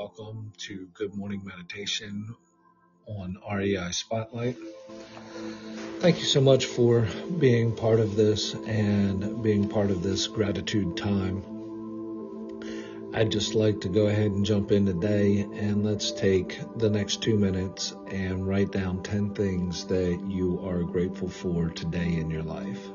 welcome to Good Morning Meditation on REI Spotlight. Thank you so much for being part of this and being part of this gratitude time. I'd just like to go ahead and jump in today and let's take the next two minutes and write down 10 things that you are grateful for today in your life.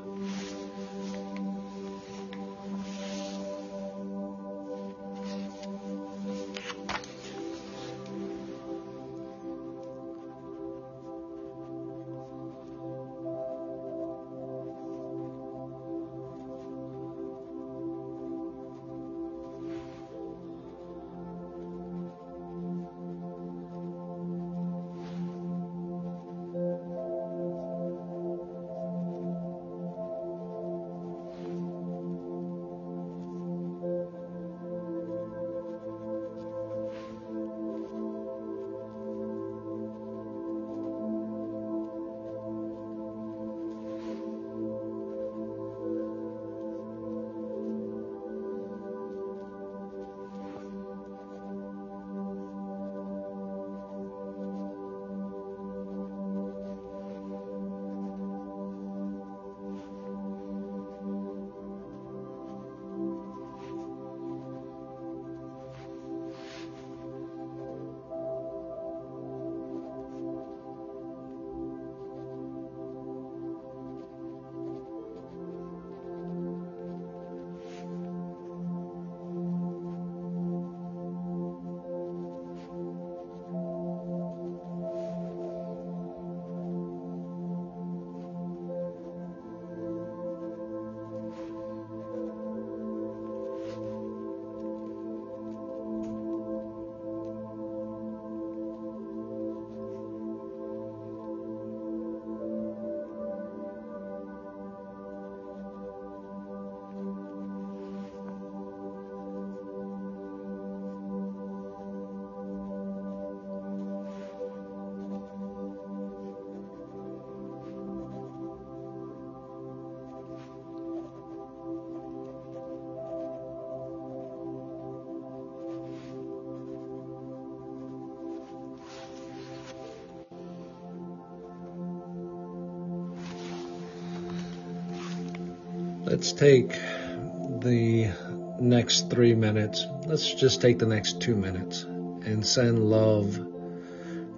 Let's take the next three minutes. Let's just take the next two minutes and send love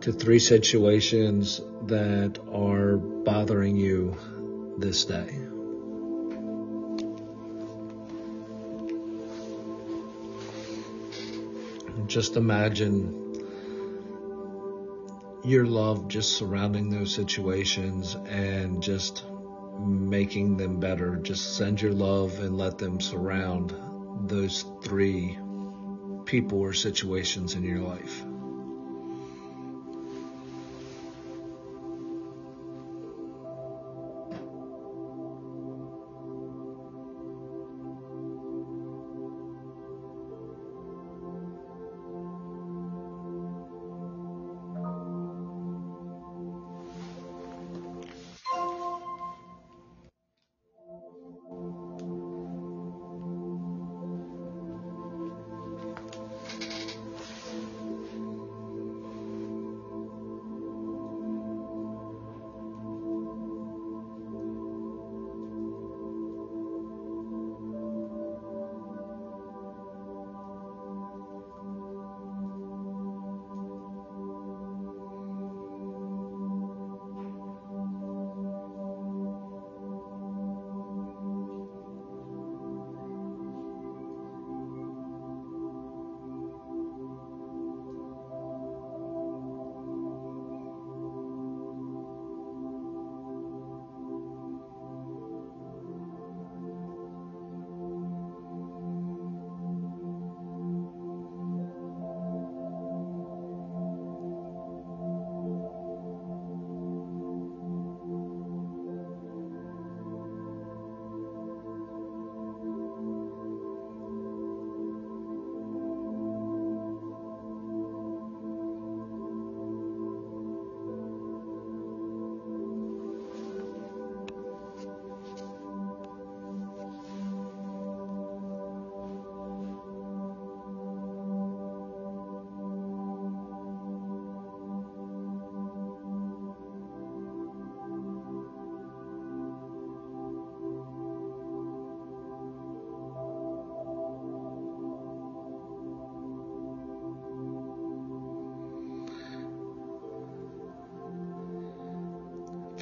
to three situations that are bothering you this day. Just imagine your love just surrounding those situations and just making them better. Just send your love and let them surround those three people or situations in your life.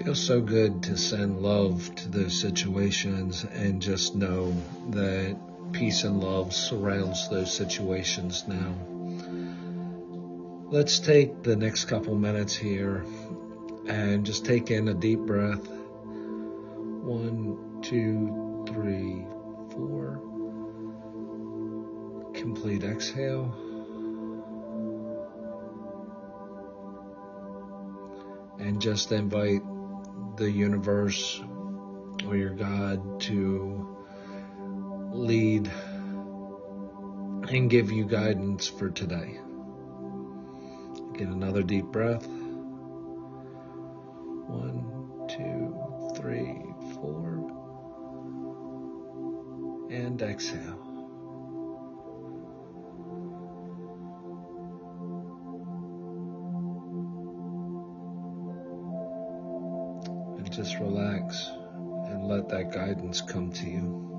Feels so good to send love to those situations and just know that peace and love surrounds those situations now. Let's take the next couple minutes here and just take in a deep breath. One, two, three, four. Complete exhale. And just invite the universe or your God to lead and give you guidance for today. Get another deep breath. One, two, three, four. And exhale. Just relax and let that guidance come to you.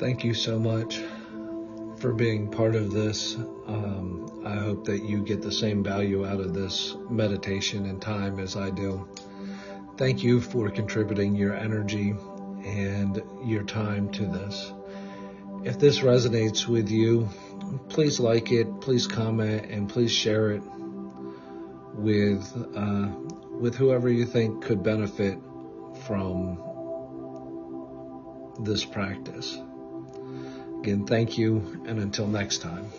Thank you so much for being part of this. Um, I hope that you get the same value out of this meditation and time as I do. Thank you for contributing your energy and your time to this. If this resonates with you, please like it, please comment, and please share it with uh, with whoever you think could benefit from this practice. Again, thank you, and until next time.